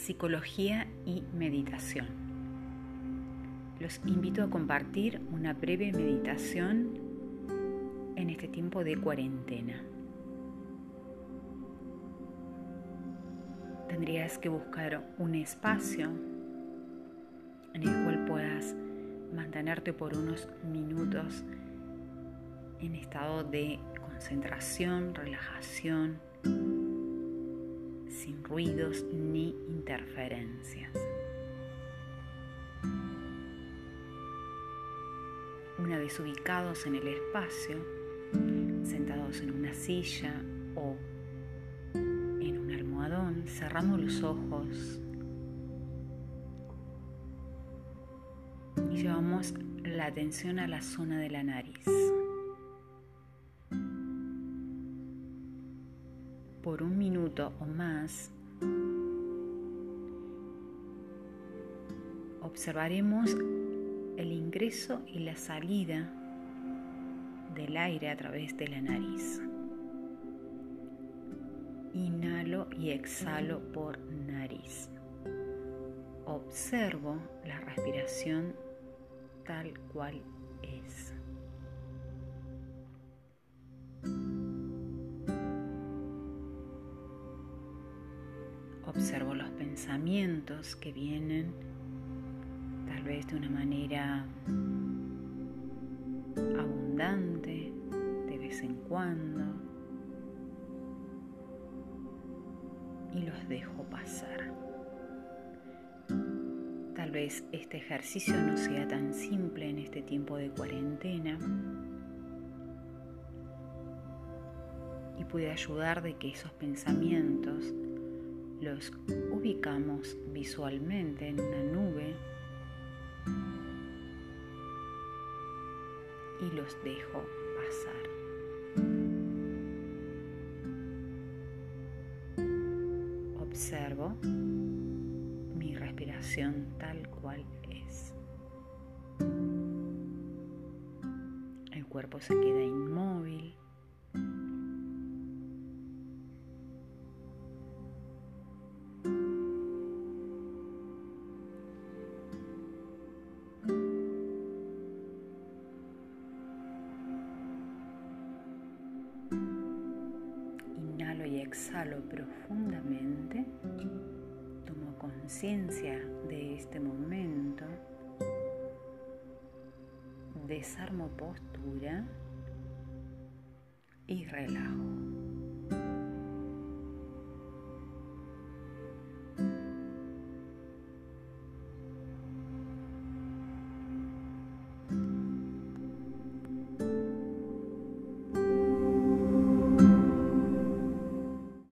psicología y meditación. Los invito a compartir una breve meditación en este tiempo de cuarentena. Tendrías que buscar un espacio en el cual puedas mantenerte por unos minutos en estado de concentración, relajación, sin ruidos ni interferencias. Una vez ubicados en el espacio, sentados en una silla o en un almohadón, cerramos los ojos y llevamos la atención a la zona de la nariz. Por un minuto o más, observaremos el ingreso y la salida del aire a través de la nariz. Inhalo y exhalo por nariz. Observo la respiración tal cual es. Observo los pensamientos que vienen tal vez de una manera abundante, de vez en cuando, y los dejo pasar. Tal vez este ejercicio no sea tan simple en este tiempo de cuarentena y puede ayudar de que esos pensamientos ubicamos visualmente en una nube y los dejo pasar. Observo tal cual es. El cuerpo se queda inmóvil. Inhalo y exhalo profundamente conciencia de este momento, desarmo postura y relajo.